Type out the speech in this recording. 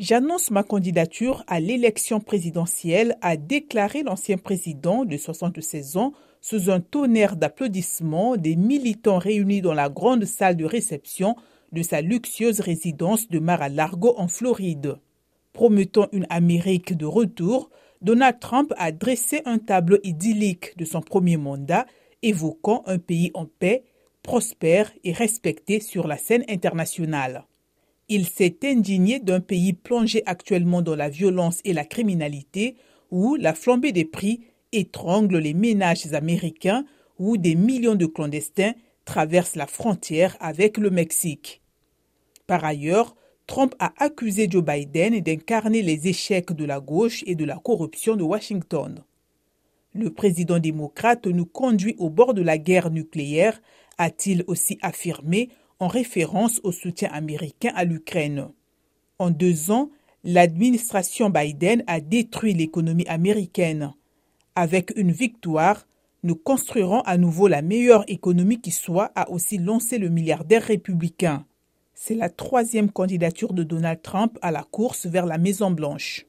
J'annonce ma candidature à l'élection présidentielle, a déclaré l'ancien président de 76 ans sous un tonnerre d'applaudissements des militants réunis dans la grande salle de réception de sa luxueuse résidence de Mar-a-Largo en Floride. Promettant une Amérique de retour, Donald Trump a dressé un tableau idyllique de son premier mandat, évoquant un pays en paix, prospère et respecté sur la scène internationale. Il s'est indigné d'un pays plongé actuellement dans la violence et la criminalité, où la flambée des prix étrangle les ménages américains, où des millions de clandestins traversent la frontière avec le Mexique. Par ailleurs, Trump a accusé Joe Biden d'incarner les échecs de la gauche et de la corruption de Washington. Le président démocrate nous conduit au bord de la guerre nucléaire, a-t-il aussi affirmé en référence au soutien américain à l'Ukraine. En deux ans, l'administration Biden a détruit l'économie américaine. Avec une victoire, nous construirons à nouveau la meilleure économie qui soit, a aussi lancé le milliardaire républicain. C'est la troisième candidature de Donald Trump à la course vers la Maison-Blanche.